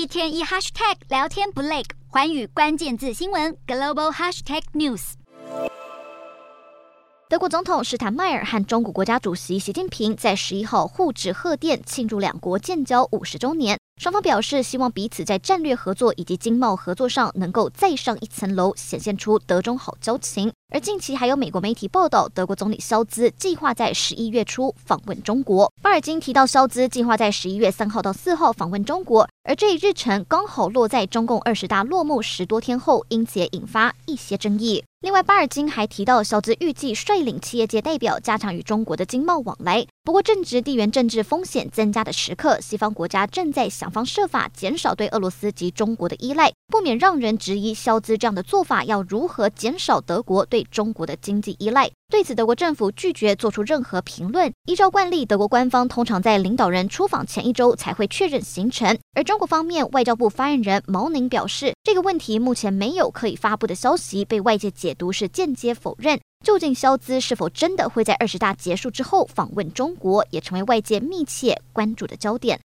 一天一 hashtag 聊天不累，环宇关键字新闻 global hashtag news。德国总统施坦迈尔和中国国家主席习近平在十一号互致贺电，庆祝两国建交五十周年。双方表示，希望彼此在战略合作以及经贸合作上能够再上一层楼，显现出德中好交情。而近期还有美国媒体报道，德国总理肖兹计划在十一月初访问中国。巴尔金提到，肖兹计划在十一月三号到四号访问中国，而这一日程刚好落在中共二十大落幕十多天后，因此也引发一些争议。另外，巴尔金还提到，肖兹预计率领企业界代表加强与中国的经贸往来。不过，正值地缘政治风险增加的时刻，西方国家正在想方设法减少对俄罗斯及中国的依赖，不免让人质疑肖兹这样的做法要如何减少德国对中国的经济依赖。对此，德国政府拒绝做出任何评论。依照惯例，德国官方通常在领导人出访前一周才会确认行程。而中国方面，外交部发言人毛宁表示，这个问题目前没有可以发布的消息，被外界解解读是间接否认。究竟肖兹是否真的会在二十大结束之后访问中国，也成为外界密切关注的焦点。